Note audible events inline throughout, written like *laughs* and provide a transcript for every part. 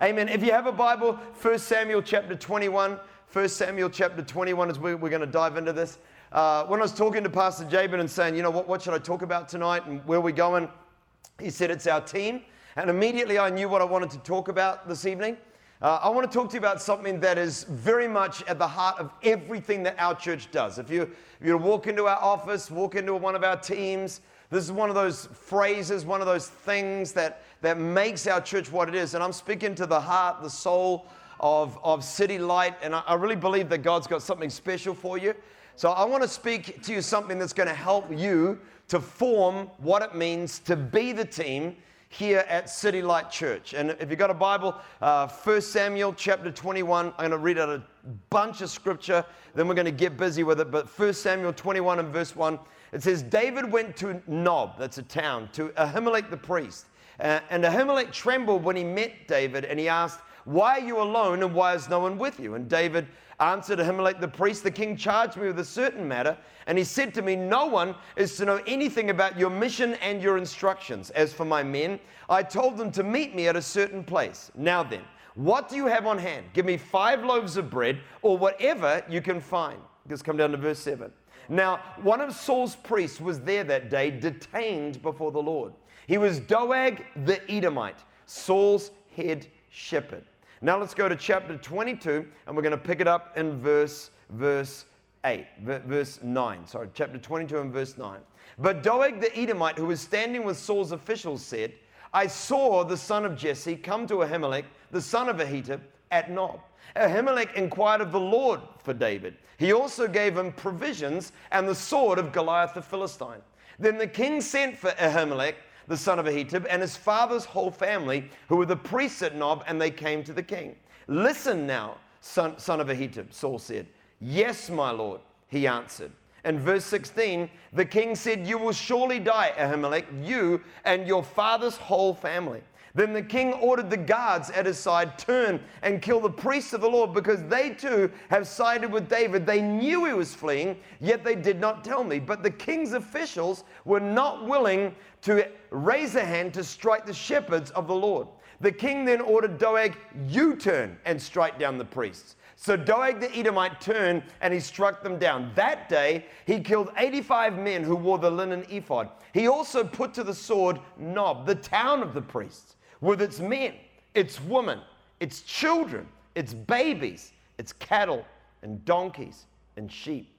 Amen. If you have a Bible, 1 Samuel chapter 21. 1 Samuel chapter 21 is where we're going to dive into this. Uh, when I was talking to Pastor Jabin and saying, you know, what, what should I talk about tonight and where we're going, he said, it's our team. And immediately I knew what I wanted to talk about this evening. Uh, I want to talk to you about something that is very much at the heart of everything that our church does. If you, if you walk into our office, walk into one of our teams, this is one of those phrases, one of those things that, that makes our church what it is. And I'm speaking to the heart, the soul of, of City Light. And I, I really believe that God's got something special for you. So I want to speak to you something that's going to help you to form what it means to be the team here at City Light Church. And if you've got a Bible, uh, 1 Samuel chapter 21, I'm going to read out a bunch of scripture, then we're going to get busy with it. But 1 Samuel 21 and verse 1 it says, David went to Nob, that's a town, to Ahimelech the priest. Uh, and Ahimelech trembled when he met David, and he asked, Why are you alone, and why is no one with you? And David answered Ahimelech the priest, The king charged me with a certain matter, and he said to me, No one is to know anything about your mission and your instructions. As for my men, I told them to meet me at a certain place. Now then, what do you have on hand? Give me five loaves of bread, or whatever you can find. Let's come down to verse 7. Now, one of Saul's priests was there that day, detained before the Lord. He was Doeg the Edomite, Saul's head shepherd. Now let's go to chapter 22, and we're going to pick it up in verse verse 8, verse 9. Sorry, chapter 22 and verse 9. But Doeg the Edomite, who was standing with Saul's officials, said, I saw the son of Jesse come to Ahimelech, the son of Ahitub, at Nob. Ahimelech inquired of the Lord for David. He also gave him provisions and the sword of Goliath the Philistine. Then the king sent for Ahimelech, the son of Ahitub, and his father's whole family, who were the priests at Nob, and they came to the king. Listen now, son, son of Ahitub, Saul said. Yes, my lord, he answered. In verse 16, the king said, You will surely die, Ahimelech, you and your father's whole family. Then the king ordered the guards at his side, turn and kill the priests of the Lord, because they too have sided with David. They knew he was fleeing, yet they did not tell me. But the king's officials were not willing to raise a hand to strike the shepherds of the Lord. The king then ordered Doeg, You turn and strike down the priests. So Doeg the Edomite turned and he struck them down. That day he killed 85 men who wore the linen ephod. He also put to the sword Nob, the town of the priests with its men, its women, its children, its babies, its cattle and donkeys and sheep.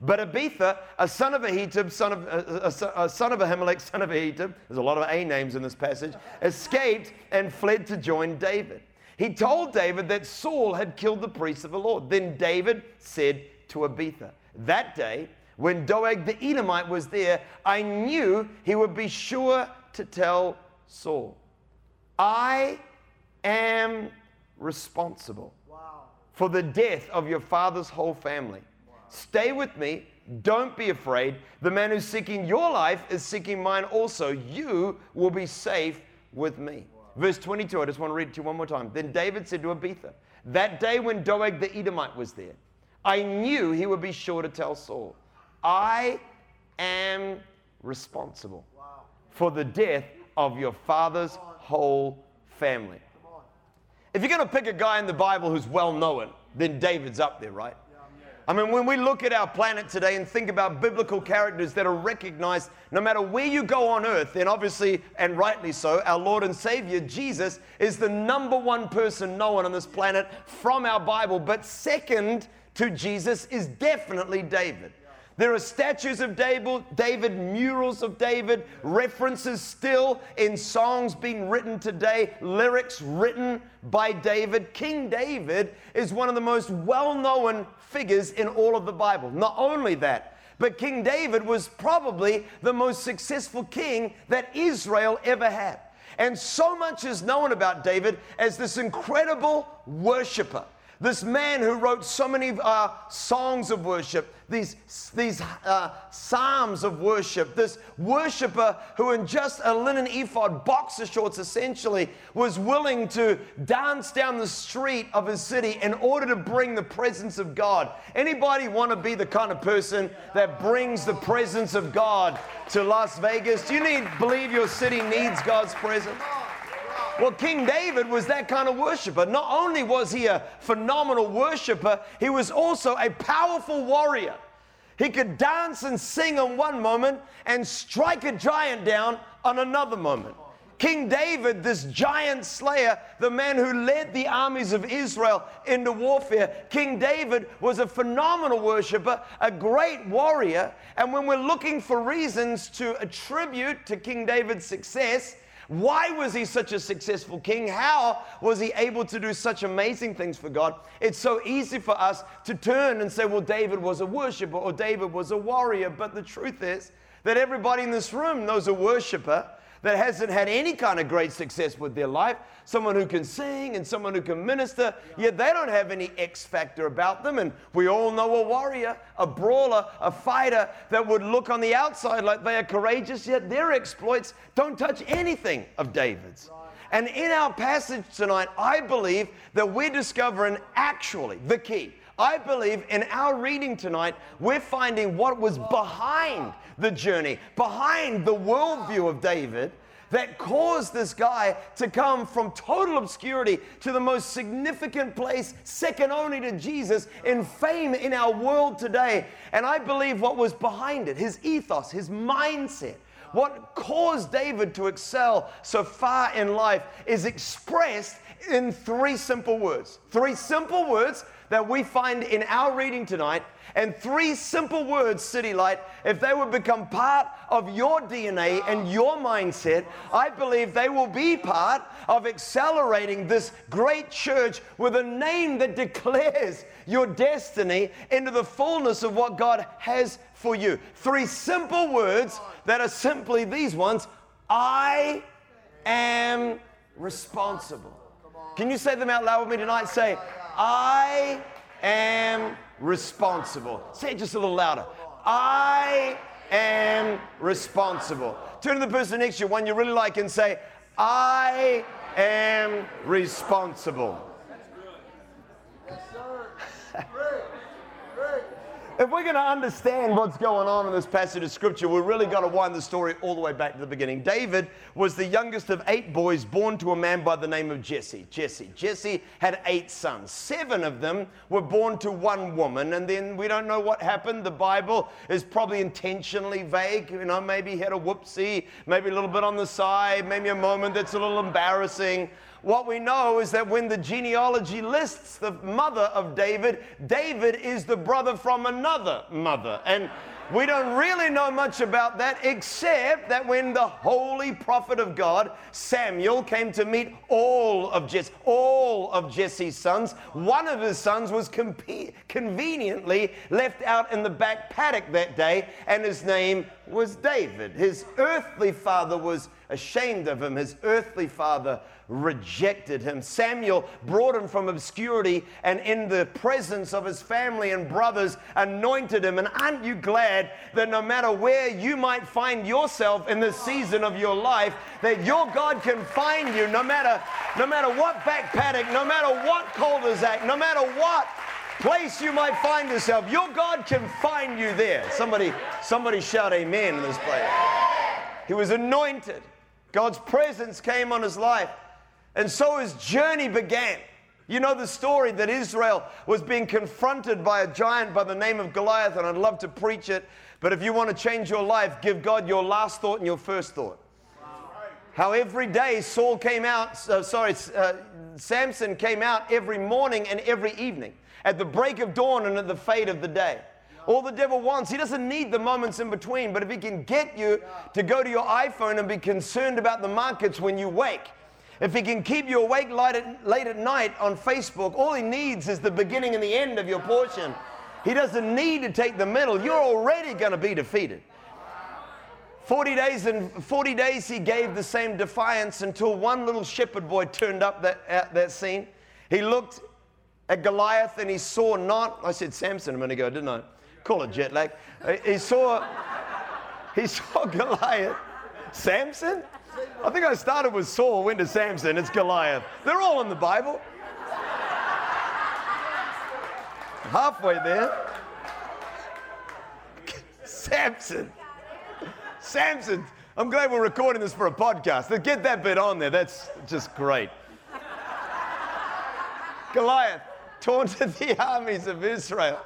But Abiathar, a son of Ahitub, son of, a, a, a son of Ahimelech, son of Ahitub, there's a lot of A names in this passage, escaped and fled to join David. He told David that Saul had killed the priests of the Lord. Then David said to Abiathar, That day, when Doeg the Edomite was there, I knew he would be sure to tell Saul. I am responsible wow. for the death of your father's whole family. Wow. Stay with me. Don't be afraid. The man who's seeking your life is seeking mine also. You will be safe with me. Wow. Verse 22, I just want to read it to you one more time. Then David said to Abiathar, That day when Doeg the Edomite was there, I knew he would be sure to tell Saul, I am responsible for the death of your father's whole family. If you're going to pick a guy in the Bible who's well known, then David's up there, right? I mean, when we look at our planet today and think about biblical characters that are recognized no matter where you go on earth, then obviously, and rightly so, our Lord and Savior Jesus is the number one person known on this planet from our Bible. But second to Jesus is definitely David. There are statues of David, murals of David, references still in songs being written today, lyrics written by David. King David is one of the most well known figures in all of the Bible. Not only that, but King David was probably the most successful king that Israel ever had. And so much is known about David as this incredible worshiper. This man who wrote so many uh, songs of worship, these, these uh, psalms of worship, this worshiper who, in just a linen ephod, boxer shorts essentially, was willing to dance down the street of his city in order to bring the presence of God. Anybody want to be the kind of person that brings the presence of God to Las Vegas? Do you need believe your city needs God's presence? Well, King David was that kind of worshiper. Not only was he a phenomenal worshiper, he was also a powerful warrior. He could dance and sing on one moment and strike a giant down on another moment. King David, this giant slayer, the man who led the armies of Israel into warfare, King David was a phenomenal worshiper, a great warrior. And when we're looking for reasons to attribute to King David's success, why was he such a successful king? How was he able to do such amazing things for God? It's so easy for us to turn and say, well, David was a worshiper or David was a warrior. But the truth is that everybody in this room knows a worshiper that hasn't had any kind of great success with their life, someone who can sing and someone who can minister, yet they don't have any X factor about them. And we all know a warrior, a brawler, a fighter that would look on the outside like they are courageous, yet their exploits don't touch anything of David's. And in our passage tonight, I believe that we're discovering actually the key. I believe in our reading tonight, we're finding what was behind the journey, behind the worldview of David that caused this guy to come from total obscurity to the most significant place, second only to Jesus, in fame in our world today. And I believe what was behind it, his ethos, his mindset, what caused David to excel so far in life is expressed in three simple words. Three simple words that we find in our reading tonight and three simple words, City Light, if they would become part of your DNA and your mindset, I believe they will be part of accelerating this great church with a name that declares your destiny into the fullness of what God has for you. Three simple words that are simply these ones I am responsible. Can you say them out loud with me tonight? Say, I am responsible. Say it just a little louder. I am responsible. Turn to the person next to you, one you really like, and say, I am responsible. That's good. *laughs* Yes, sir. If we're going to understand what's going on in this passage of scripture, we've really got to wind the story all the way back to the beginning. David was the youngest of eight boys born to a man by the name of Jesse. Jesse. Jesse had eight sons. Seven of them were born to one woman, and then we don't know what happened. The Bible is probably intentionally vague. You know, maybe he had a whoopsie, maybe a little bit on the side, maybe a moment that's a little embarrassing. What we know is that when the genealogy lists the mother of David, David is the brother from another mother. And we don't really know much about that except that when the holy prophet of God, Samuel, came to meet all of Jesse, all of Jesse's sons, one of his sons was conveniently left out in the back paddock that day, and his name was David. His earthly father was ashamed of him. His earthly father rejected him. Samuel brought him from obscurity and in the presence of his family and brothers anointed him. And aren't you glad that no matter where you might find yourself in the season of your life, that your God can find you no matter, no matter what back paddock, no matter what cul-de-sac, no matter what place you might find yourself, your God can find you there. Somebody, somebody shout amen in this place. He was anointed. God's presence came on his life. And so his journey began. You know the story that Israel was being confronted by a giant by the name of Goliath, and I'd love to preach it. But if you want to change your life, give God your last thought and your first thought. How every day Saul came out, uh, sorry, uh, Samson came out every morning and every evening, at the break of dawn and at the fade of the day. All the devil wants, he doesn't need the moments in between, but if he can get you to go to your iPhone and be concerned about the markets when you wake, if he can keep you awake late at, late at night on Facebook, all he needs is the beginning and the end of your portion. He doesn't need to take the middle. You're already going to be defeated. 40 days and 40 days he gave the same defiance until one little shepherd boy turned up that, at that scene. He looked at Goliath and he saw not, I said Samson a minute ago, didn't I? Call it jet lag. Uh, he saw, *laughs* he saw Goliath. Samson? I think I started with Saul, went to Samson, it's Goliath. They're all in the Bible. Halfway there. Samson. Samson. I'm glad we're recording this for a podcast. Get that bit on there. That's just great. Goliath taunted the armies of Israel.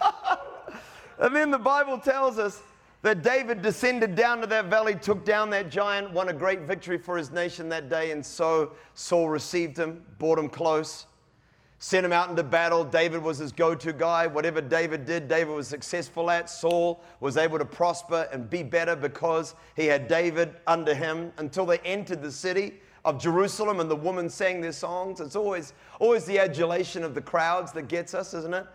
*laughs* and then the Bible tells us that David descended down to that valley, took down that giant, won a great victory for his nation that day, and so Saul received him, brought him close, sent him out into battle. David was his go to guy. Whatever David did, David was successful at. Saul was able to prosper and be better because he had David under him until they entered the city of Jerusalem and the women sang their songs. It's always, always the adulation of the crowds that gets us, isn't it?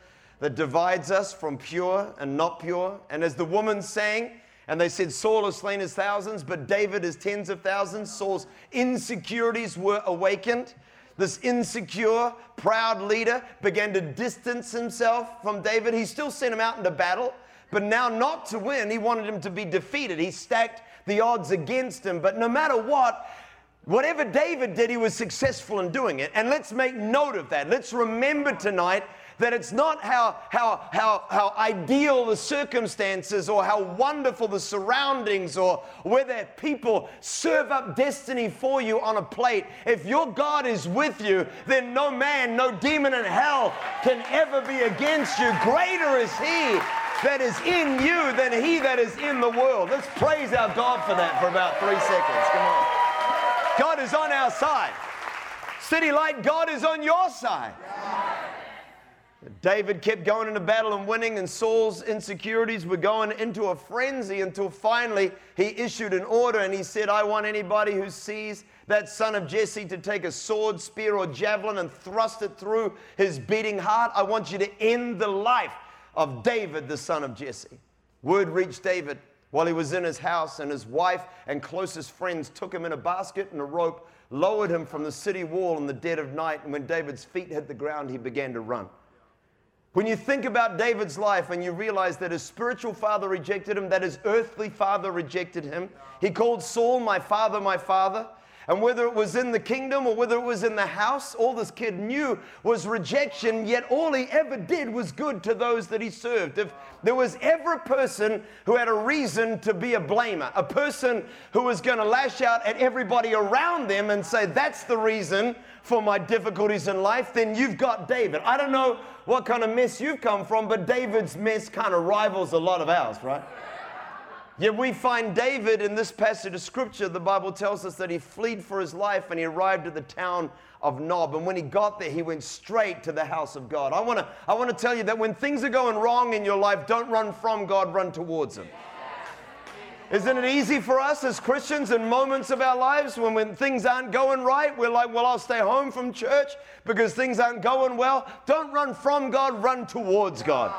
That divides us from pure and not pure. And as the woman sang, and they said, Saul has slain his thousands, but David his tens of thousands. Saul's insecurities were awakened. This insecure, proud leader began to distance himself from David. He still sent him out into battle, but now not to win. He wanted him to be defeated. He stacked the odds against him. But no matter what, whatever David did, he was successful in doing it. And let's make note of that. Let's remember tonight that it's not how, how, how, how ideal the circumstances or how wonderful the surroundings or whether people serve up destiny for you on a plate. If your God is with you, then no man, no demon in hell can ever be against you. Greater is He that is in you than He that is in the world. Let's praise our God for that for about three seconds. Come on. God is on our side. City Light, God is on your side. David kept going into battle and winning, and Saul's insecurities were going into a frenzy until finally he issued an order and he said, I want anybody who sees that son of Jesse to take a sword, spear, or javelin and thrust it through his beating heart. I want you to end the life of David, the son of Jesse. Word reached David while he was in his house, and his wife and closest friends took him in a basket and a rope, lowered him from the city wall in the dead of night, and when David's feet hit the ground, he began to run. When you think about David's life and you realize that his spiritual father rejected him, that his earthly father rejected him, he called Saul, My father, my father. And whether it was in the kingdom or whether it was in the house, all this kid knew was rejection, yet all he ever did was good to those that he served. If there was ever a person who had a reason to be a blamer, a person who was going to lash out at everybody around them and say, That's the reason for my difficulties in life, then you've got David. I don't know what kind of mess you've come from, but David's mess kind of rivals a lot of ours, right? Yet we find David in this passage of scripture. The Bible tells us that he fled for his life and he arrived at the town of Nob. And when he got there, he went straight to the house of God. I want to I want to tell you that when things are going wrong in your life, don't run from God, run towards him. Isn't it easy for us as Christians in moments of our lives when, when things aren't going right? We're like, well, I'll stay home from church because things aren't going well. Don't run from God, run towards God.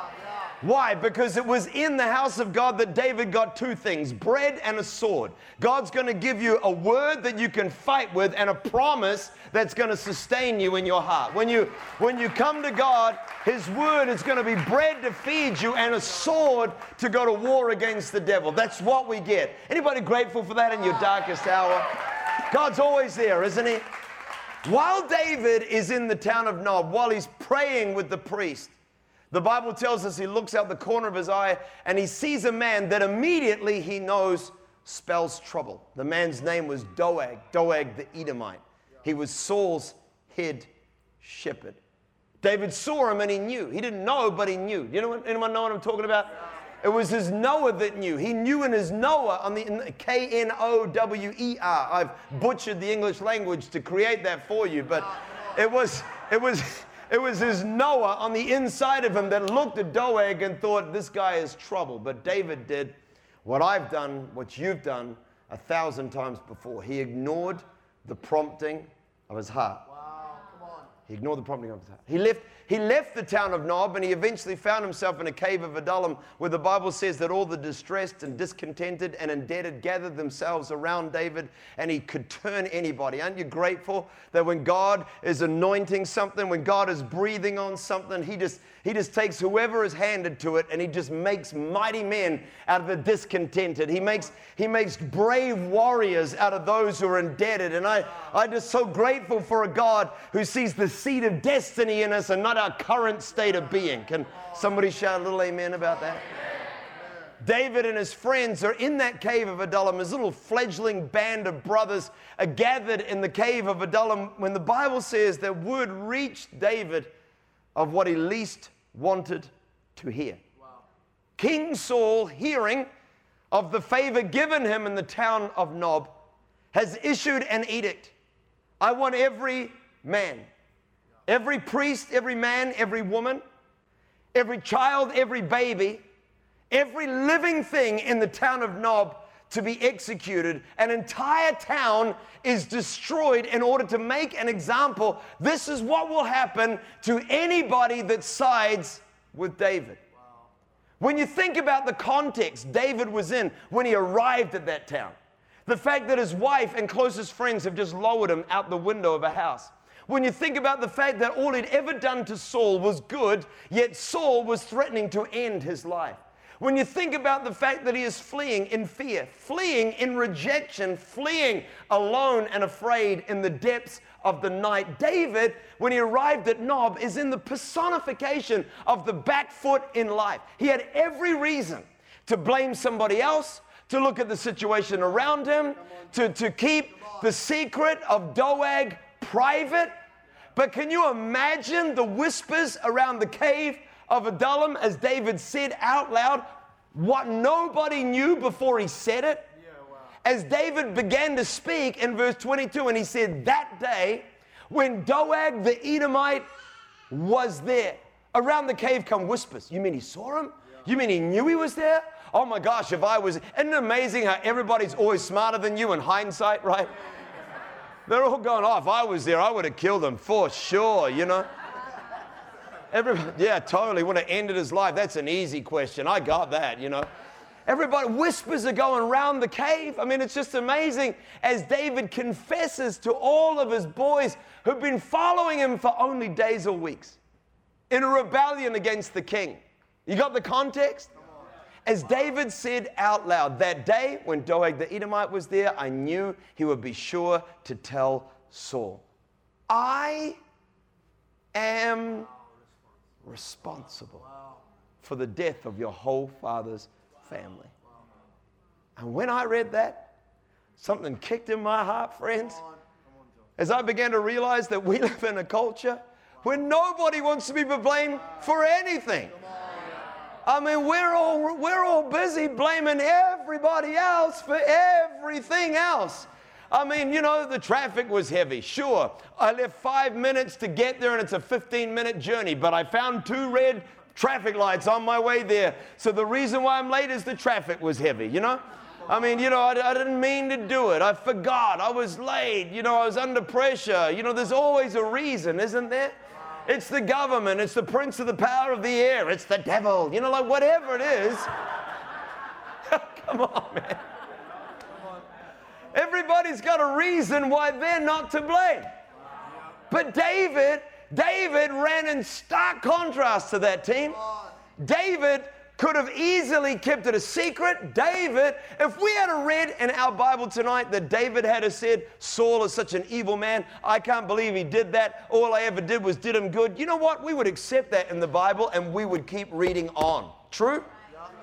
Why? Because it was in the house of God that David got two things bread and a sword. God's going to give you a word that you can fight with and a promise that's going to sustain you in your heart. When you, when you come to God, His word is going to be bread to feed you and a sword to go to war against the devil. That's what we get. Anybody grateful for that in your darkest hour? God's always there, isn't He? While David is in the town of Nob, while he's praying with the priest, the Bible tells us he looks out the corner of his eye and he sees a man that immediately he knows spells trouble. The man's name was Doeg, Doeg the Edomite. He was Saul's head shepherd. David saw him and he knew. He didn't know, but he knew. You know what, anyone know what I'm talking about? It was his knower that knew. He knew in his knower on the K N O W E R. I've butchered the English language to create that for you, but it was it was it was his knower on the inside of him that looked at Doeg and thought, this guy is trouble. But David did what I've done, what you've done a thousand times before. He ignored the prompting of his heart. He ignored the prompting of his heart. He left he left the town of Nob and he eventually found himself in a cave of Adullam where the Bible says that all the distressed and discontented and indebted gathered themselves around David and he could turn anybody. Aren't you grateful that when God is anointing something, when God is breathing on something, he just he just takes whoever is handed to it and he just makes mighty men out of the discontented. He makes, he makes brave warriors out of those who are indebted. And I, I'm just so grateful for a God who sees the seed of destiny in us and not our current state of being. Can somebody shout a little amen about that? David and his friends are in that cave of Adullam. His little fledgling band of brothers are gathered in the cave of Adullam when the Bible says that word reached David of what he least wanted to hear. Wow. King Saul, hearing of the favor given him in the town of Nob, has issued an edict. I want every man, every priest, every man, every woman, every child, every baby every living thing in the town of Nob to be executed. An entire town is destroyed in order to make an example. This is what will happen to anybody that sides with David. When you think about the context David was in when he arrived at that town, the fact that his wife and closest friends have just lowered him out the window of a house. When you think about the fact that all he'd ever done to Saul was good, yet Saul was threatening to end his life. When you think about the fact that he is fleeing in fear, fleeing in rejection, fleeing alone and afraid in the depths of the night, David, when he arrived at Nob, is in the personification of the back foot in life. He had every reason to blame somebody else, to look at the situation around him, to, to keep the secret of Doeg private. But can you imagine the whispers around the cave of Adullam as David said out loud what nobody knew before he said it. Yeah, wow. As David began to speak in verse 22, and he said, That day when Doeg the Edomite was there, around the cave come whispers. You mean he saw him? Yeah. You mean he knew he was there? Oh my gosh, if I was, isn't it amazing how everybody's always smarter than you in hindsight, right? *laughs* They're all going, oh, if I was there, I would have killed him for sure, you know? Everybody, *laughs* yeah, totally. Would have ended his life. That's an easy question. I got that, you know. Everybody, whispers are going around the cave. I mean, it's just amazing as David confesses to all of his boys who've been following him for only days or weeks in a rebellion against the king. You got the context? As David said out loud, that day when Doeg the Edomite was there, I knew he would be sure to tell Saul. I am responsible for the death of your whole father's family. And when I read that, something kicked in my heart, friends. As I began to realize that we *laughs* live in a culture where nobody wants to be blamed for anything. I mean, we're all, we're all busy blaming everybody else for everything else. I mean, you know, the traffic was heavy. Sure, I left five minutes to get there and it's a 15 minute journey, but I found two red traffic lights on my way there. So the reason why I'm late is the traffic was heavy, you know? I mean, you know, I, I, didn't mean to do it. I forgot. I was late. You know, I was under pressure. You know, there's always a reason, isn't there? It's the government. It's the prince of the power of the air. It's the devil. You know, like whatever it is. *laughs* Come on, man. Everybody's got a reason why they're not to blame. But David, David ran in stark contrast to that team. David could have easily kept it a secret. David, if we had a read in our Bible tonight that David had said, Saul is such an evil man, I can't believe he did that. All I ever did was did him good. You know what? We would accept that in the Bible and we would keep reading on. True?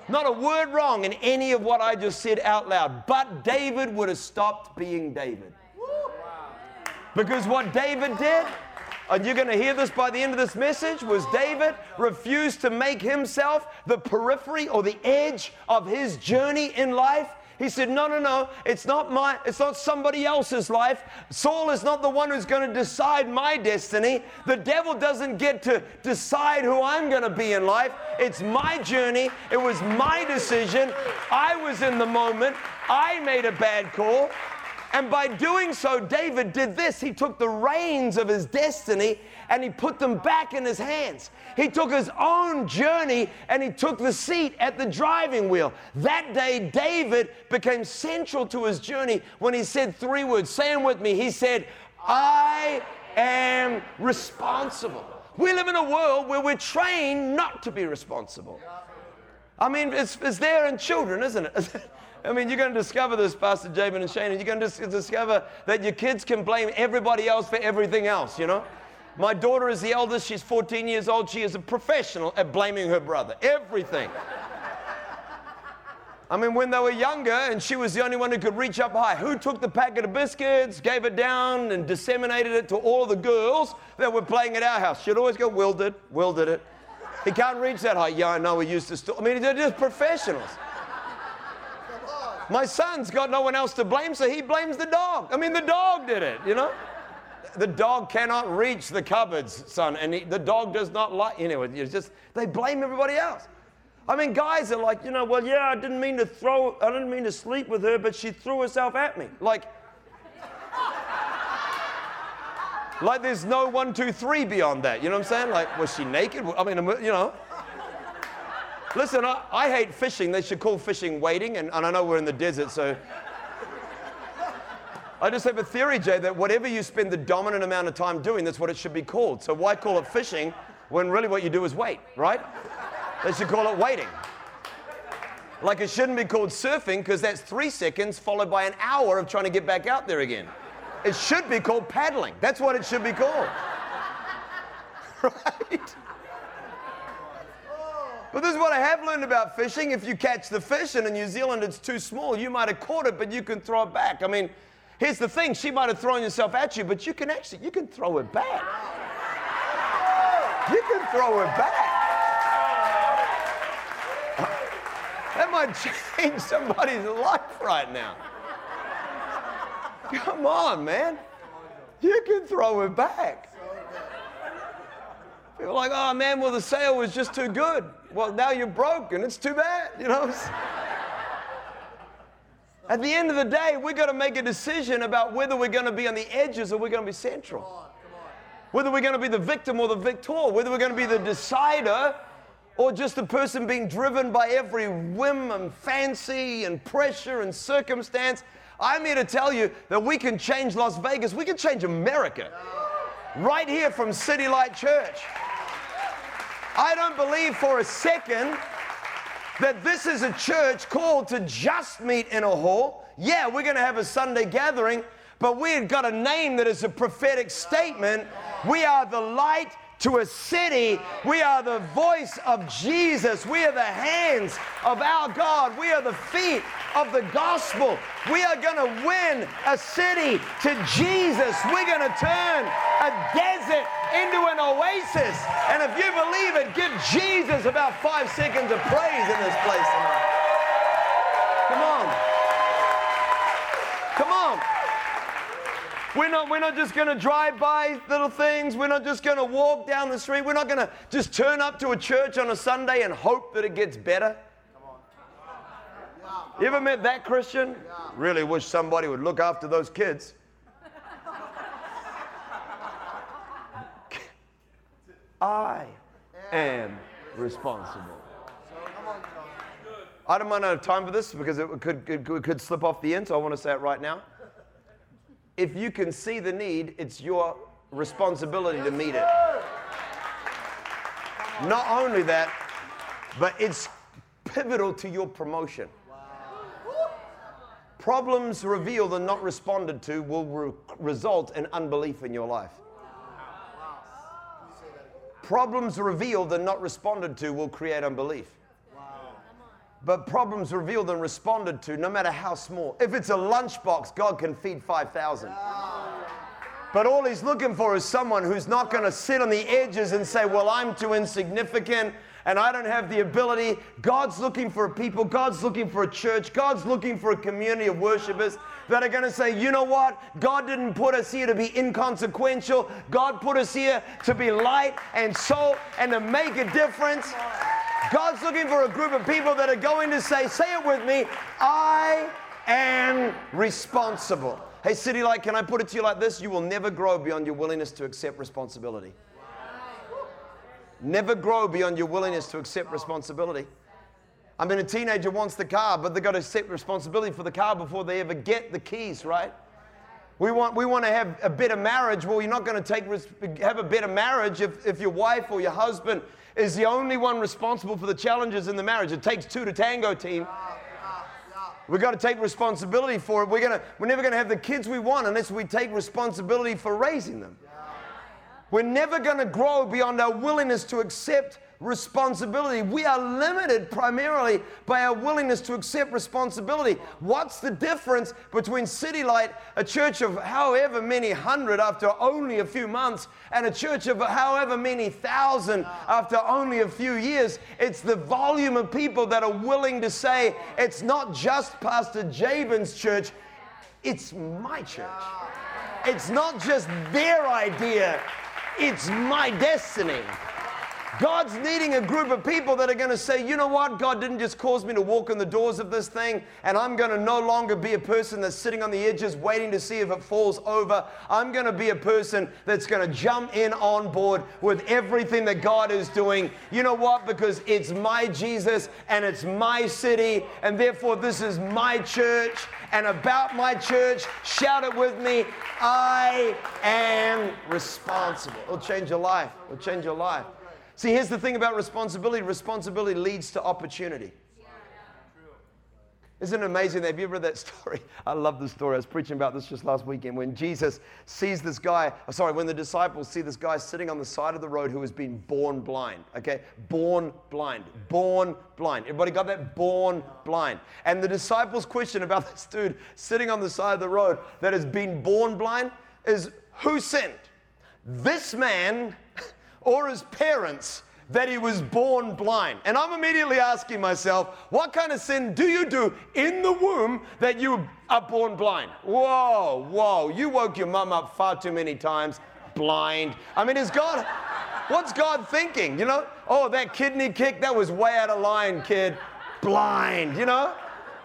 Not a word wrong in any of what I just said out loud. But David would have stopped being David. Because what David did, and you're going to hear this by the end of this message, was David refused to make himself the periphery or the edge of his journey in life. He said, No, no, no, it's not my, it's not somebody else's life. Saul is not the one who's going to decide my destiny. The devil doesn't get to decide who I'm going to be in life. It's my journey. It was my decision. I was in the moment. I made a bad call. And by doing so, David did this. He took the reins of his destiny and he put them back in his hands. He took his own journey and he took the seat at the driving wheel. That day, David became central to his journey when he said three words. Say them with me. He said, I am responsible. We live in a world where we're trained not to be responsible. I mean, it's, it's there in children, isn't it? *laughs* I mean, you're going to discover this, Pastor Jabin and Shane, and you're going to discover that your kids can blame everybody else for everything else, you know? My daughter is the eldest. She's 14 years old. She is a professional at blaming her brother. Everything. I mean, when they were younger and she was the only one who could reach up high, who took the packet of biscuits, gave it down, and disseminated it to all the girls that were playing at our house? She'd always go, Will did, Will did it. He can't reach that high. Yeah, I know, we used to still. I mean, they're just professionals. My son's got no one else to blame, so he blames the dog. I mean, the dog did it, you know? The dog cannot reach the cupboards, son, and he, the dog does not like, you know, it's just, they blame everybody else. I mean, guys are like, you know, well, yeah, I didn't mean to throw, I didn't mean to sleep with her, but she threw herself at me. Like, like there's no one, two, three beyond that. You know what I'm saying? Like, was she naked? I mean, you know. Listen, I, I hate fishing. They should call fishing waiting, and, and I know we're in the desert, so. I just have a theory, Jay, that whatever you spend the dominant amount of time doing, that's what it should be called. So why call it fishing when really what you do is wait, right? They should call it waiting. Like it shouldn't be called surfing because that's three seconds followed by an hour of trying to get back out there again. It should be called paddling. That's what it should be called. *laughs* right? But this is what I have learned about fishing. If you catch the fish and in New Zealand it's too small, you might have caught it, but you can throw it back. I mean, here's the thing she might have thrown herself at you, but you can actually, you can throw it back. You can throw it back. That might change somebody's life right now. Come on, man. You can throw it back. People are like, oh man, well, the sale was just too good. Well, now you're broken. it's too bad, you know? At the end of the day, we've got to make a decision about whether we're going to be on the edges or we're going to be central. Whether we're going to be the victim or the victor, whether we're going to be the decider or just a person being driven by every whim and fancy and pressure and circumstance. I'm here to tell you that we can change Las Vegas, we can change America right here from City Light Church. I don't believe for a second that this is a church called to just meet in a hall. Yeah, we're going to have a Sunday gathering, but we've got a name that is a prophetic statement. We are the light to a city. We are the voice of Jesus. We are the hands of our God. We are the feet of the gospel. We are going to win a city to Jesus. We're going to turn a desert into an oasis. And if you believe it, give Jesus about five seconds of praise in this place tonight. Come on. Come on. We're not, we're not just going to drive by little things. We're not just going to walk down the street. We're not going to just turn up to a church on a Sunday and hope that it gets better. You ever met that Christian? Really wish somebody would look after those kids. I am responsible. I don't mind have time for this because it could, it could slip off the end, so I want to say it right now if you can see the need, it's your responsibility to meet it. Not only that, but it's pivotal to your promotion. Problems revealed and not responded to will re- result in unbelief in your life. Problems revealed and not responded to will create unbelief but problems revealed and responded to, no matter how small. If it's a lunchbox, God can feed 5,000. But all he's looking for is someone who's not going to sit on the edges and say, Well, I'm too insignificant and I don't have the ability. God's looking for a people, God's looking for a church, God's looking for a community of worshipers that are going to say, You know what? God didn't put us here to be inconsequential, God put us here to be light and salt and to make a difference. God's looking for a group of people that are going to say, say it with me, I am responsible. Hey, City Light, can I put it to you like this? You will never grow beyond your willingness to accept responsibility. Never grow beyond your willingness to accept responsibility. I mean, a teenager wants the car, but they've got to accept responsibility for the car before they ever get the keys, right? We want, we want to have a better marriage. Well, you're not going to take, have a better marriage if, if your wife or your husband is the only one responsible for the challenges in the marriage. It takes two to tango, team. We've got to take responsibility for it. We're, gonna, we're never going to have the kids we want unless we take responsibility for raising them. We're never going to grow beyond our willingness to accept responsibility. We are limited primarily by our willingness to accept responsibility. What's the difference between City Light, a church of however many hundred after only a few months, and a church of however many thousand after only a few years? It's the volume of people that are willing to say, it's not just Pastor Jabin's church, it's my church. It's not just their idea, it's my destiny. God's needing a group of people that are going to say, you know what? God didn't just cause me to walk in the doors of this thing, and I'm going to no longer be a person that's sitting on the edges waiting to see if it falls over. I'm going to be a person that's going to jump in on board with everything that God is doing. You know what? Because it's my Jesus and it's my city, and therefore this is my church. And about my church, shout it with me I am responsible. It'll change your life. It'll change your life. See, here's the thing about responsibility responsibility leads to opportunity. Isn't it amazing? Have you ever read that *laughs* story? I love the story. I was preaching about this just last weekend when Jesus sees this guy, oh, sorry, when the disciples see this guy sitting on the side of the road who has been born blind. Okay? Born blind. Born blind. Everybody got that? Born blind. And the disciples' question about *laughs* this dude sitting on the side of the road that has been born blind is who sinned? This man *laughs* or his parents that he was born blind. And I'm immediately asking myself, what kind of sin do you do in the womb that you are born blind? Whoa, whoa, you woke your mum up far too many times, blind. I mean, is God, what's God thinking? You know, oh, that kidney kick, that was way out of line, kid. Blind, you know?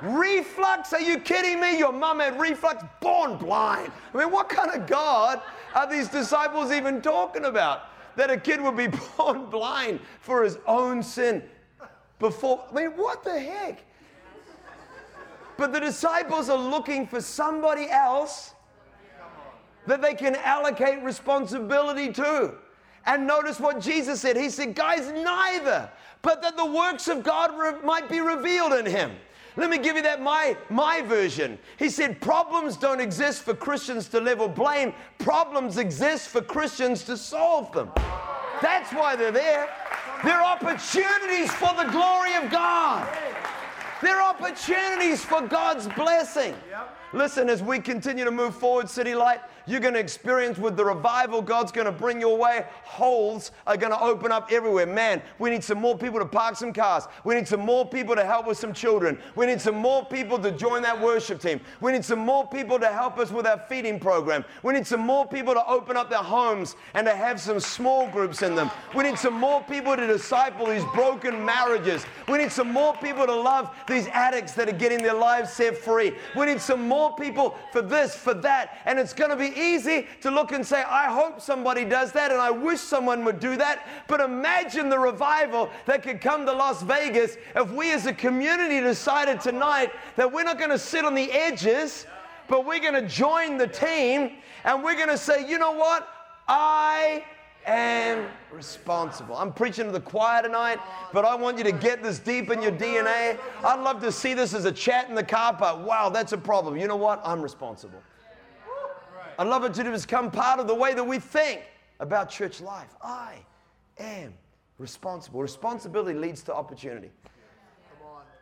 Reflux? Are you kidding me? Your mum had reflux, born blind. I mean, what kind of God are these disciples even talking about? That a kid would be *laughs* born blind for his own sin before. I mean, what the heck? But the disciples are looking for somebody else that they can allocate responsibility to. And notice what Jesus said. He said, Guys, neither, but that the works of God re- might be revealed in him. Let me give you that my, my version. He said, Problems don't exist for Christians to level blame, problems exist for Christians to solve them. That's why they're there. They're opportunities for the glory of God. They're opportunities for God's blessing. Listen, as we continue to move forward, City Light, you're going to experience with the revival God's going to bring your way. Holes are going to open up everywhere. Man, we need some more people to park some cars. We need some more people to help with some children. We need some more people to join that worship team. We need some more people to help us with our feeding program. We need some more people to open up their homes and to have some small groups in them. We need some more people to disciple these broken marriages. We need some more people to love these addicts that are getting their lives set free. We need some more people for this, for that. And it's going to be easy to look and say, I hope somebody does that and I wish someone would do that. But imagine the revival that could come to Las Vegas if we as a community decided tonight that we're not going to sit on the edges, but we're going to join the team and we're going to say, you know what? I am responsible. I'm preaching to the choir tonight, but I want you to get this deep in your DNA. I'd love to see this as a chat in the car park. Wow, that's a problem. You know what? I'm responsible. I love it to become part of the way that we think about church life. I am responsible. Responsibility leads to opportunity.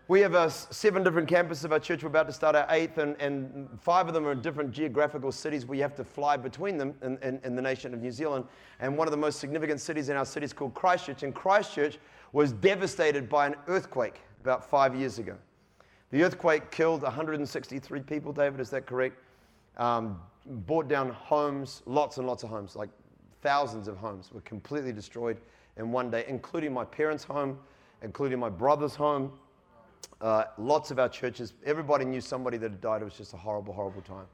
We have uh, seven different campuses of our church. We're about to start our eighth, and, and five of them are in different geographical cities where you have to fly between them in, in, in, the nation of New Zealand. And one of the most significant cities in our city is called Christchurch. And Christchurch was devastated by an earthquake about five years ago. The earthquake killed 163 people, David, is that correct? Um, brought down homes, lots and lots of homes, like thousands of homes were completely destroyed in one day, including my parents' home, including my brother's home. Uh, lots of our churches, everybody knew somebody that had died. It was just a horrible, horrible time.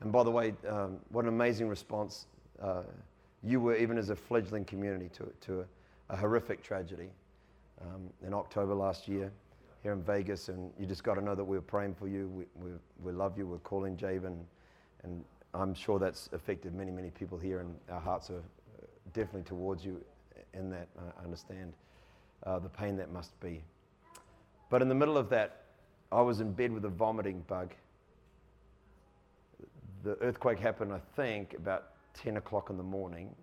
And by the way, um, what an amazing response uh, you were, even as a fledgling community, to, to a, a horrific tragedy um, in October last year here in Vegas. And you just got to know that we were praying for you. We, we, we love you. We're calling Jabin. And I'm sure that's affected many, many people here, and our hearts are uh, definitely towards you in that. I understand uh, the pain that must be. But in the middle of that, I was in bed with a vomiting bug. The earthquake happened, I think, about 10 o'clock in the morning.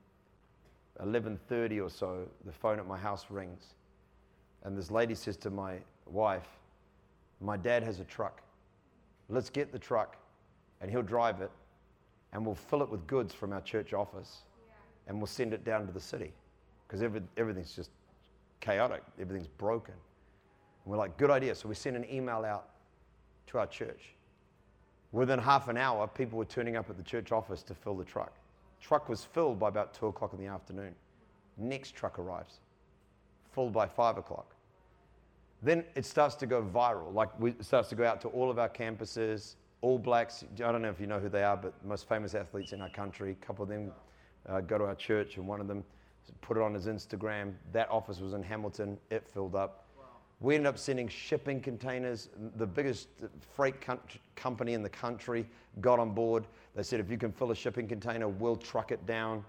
11:30 or so, the phone at my house rings, and this lady says to my wife, "My dad has a truck. Let's get the truck, and he'll drive it, and we'll fill it with goods from our church office, and we'll send it down to the city, because every, everything's just chaotic. Everything's broken." And we're like, "Good idea." So we send an email out to our church. Within half an hour, people were turning up at the church office to fill the truck. Truck was filled by about two o'clock in the afternoon. Next truck arrives, full by five o'clock. Then it starts to go viral. Like we, it starts to go out to all of our campuses. All Blacks. I don't know if you know who they are, but most famous athletes in our country. A couple of them uh, go to our church, and one of them put it on his Instagram. That office was in Hamilton. It filled up. We ended up sending shipping containers. The biggest freight company in the country got on board. They said, if you can fill a shipping container, we'll truck it down.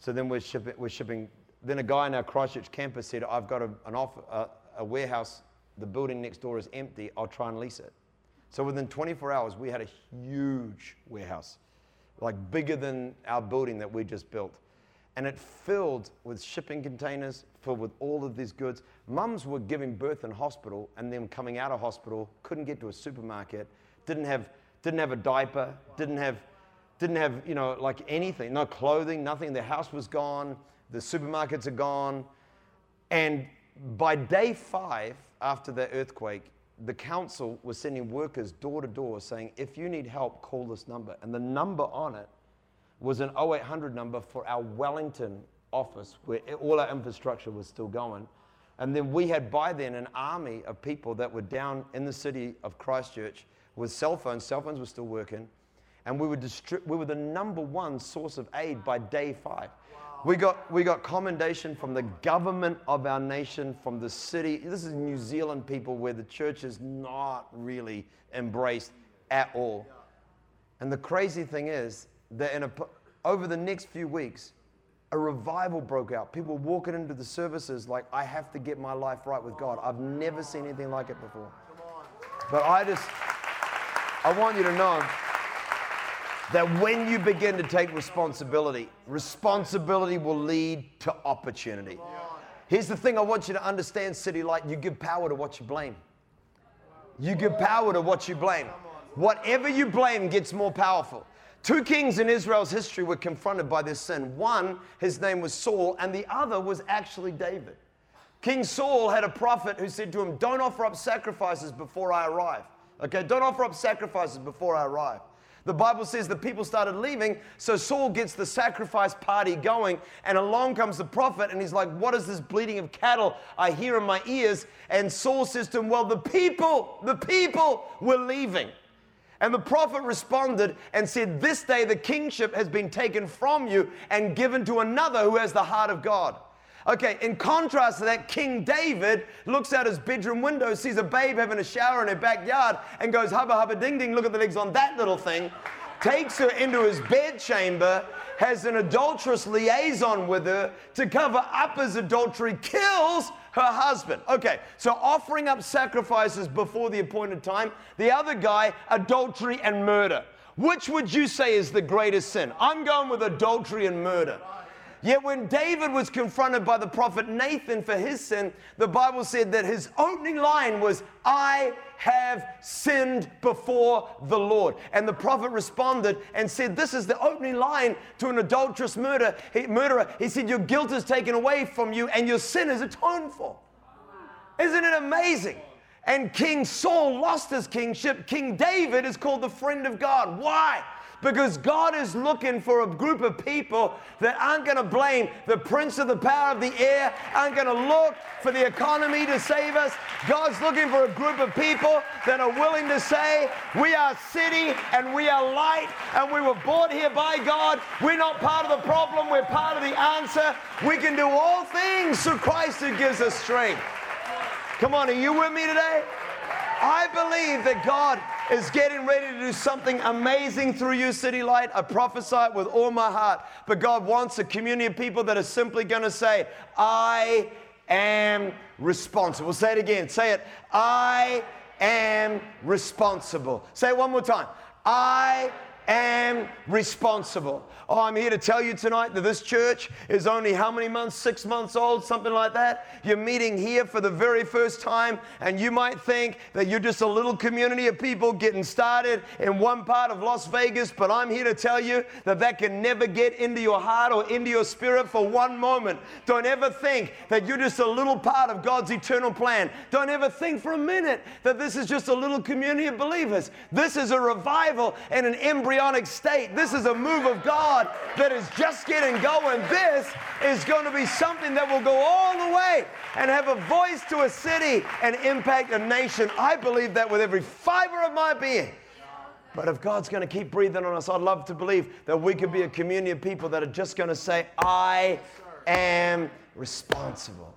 So then we're shipping. We're shipping. Then a guy in our Christchurch campus said, I've got a, an off, a, a warehouse. The building next door is empty. I'll try and lease it. So within 24 hours, we had a huge warehouse, like bigger than our building that we just built and it filled with shipping containers, filled with all of these goods. Mums were giving birth in hospital and then coming out of hospital, couldn't get to a supermarket, didn't have, didn't have a diaper, didn't have, didn't have, you know, like anything, no clothing, nothing. Their house was gone, the supermarkets are gone. And by day five after the earthquake, the council was sending workers door to door saying, if you need help, call this number. And the number on it was an 0800 number for our Wellington office where all our infrastructure was still going. And then we had by then an army of people that were down in the city of Christchurch with cell phones. Cell phones were still working. And we were, distri- we were the number one source of aid by day five. We got, we got commendation from the government of our nation, from the city. This is New Zealand people where the church is not really embraced at all. And the crazy thing is, that in a, over the next few weeks, a revival broke out. People walking into the services like, I have to get my life right with God. I've never seen anything like it before. But I just, I want you to know that when you begin to take responsibility, responsibility will lead to opportunity. Here's the thing I want you to understand, City Light you give power to what you blame. You give power to what you blame. Whatever you blame gets more powerful. Two kings in Israel's history were confronted by this sin. One, his name was Saul, and the other was actually David. King Saul had a prophet who said to him, Don't offer up sacrifices before I arrive. Okay, don't offer up sacrifices before I arrive. The Bible says the people started leaving, so Saul gets the sacrifice party going, and along comes the prophet, and he's like, What is this bleating of cattle I hear in my ears? And Saul says to him, Well, the people, the people were leaving. And the prophet responded and said, This day the kingship has been taken from you and given to another who has the heart of God. Okay, in contrast to that, King David looks out his bedroom window, sees a babe having a shower in her backyard, and goes, Hubba, hubba, ding, ding, look at the legs on that little thing. Takes her into his bedchamber, has an adulterous liaison with her to cover up his adultery, kills her husband. Okay, so offering up sacrifices before the appointed time. The other guy, adultery and murder. Which would you say is the greatest sin? I'm going with adultery and murder. Yet when David was confronted by the prophet Nathan for his sin, the Bible said that his opening line was, I have sinned before the Lord. And the prophet responded and said, This is the opening line to an adulterous murder, murderer. He said, Your guilt is taken away from you and your sin is atoned for. Isn't it amazing? And King Saul lost his kingship. King David is called the friend of God. Why? Because God is looking for a group of people that aren't going to blame the prince of the power of the air, aren't going to look for the economy to save us. God's looking for a group of people that are willing to say, We are city and we are light and we were brought here by God. We're not part of the problem, we're part of the answer. We can do all things through Christ who gives us strength. Come on, are you with me today? I believe that God is getting ready to do something amazing through you, City Light. I prophesy it with all my heart. But God wants a community of people that are simply going to say, I am responsible. Say it again. Say it. I am responsible. Say it one more time. I am responsible. Oh, I'm here to tell you tonight that this church is only how many months? Six months old, something like that. You're meeting here for the very first time, and you might think that you're just a little community of people getting started in one part of Las Vegas, but I'm here to tell you that that can never get into your heart or into your spirit for one moment. Don't ever think that you're just a little part of God's eternal plan. Don't ever think for a minute that this is just a little community of believers. This is a revival and an embryonic state. This is a move of God that is just getting going. This is going to be something that will go all the way and have a voice to a city and impact a nation. I believe that with every fiber of my being. But if God's going to keep breathing on us, I'd love to believe that we could be a community of people that are just going to say, I am responsible.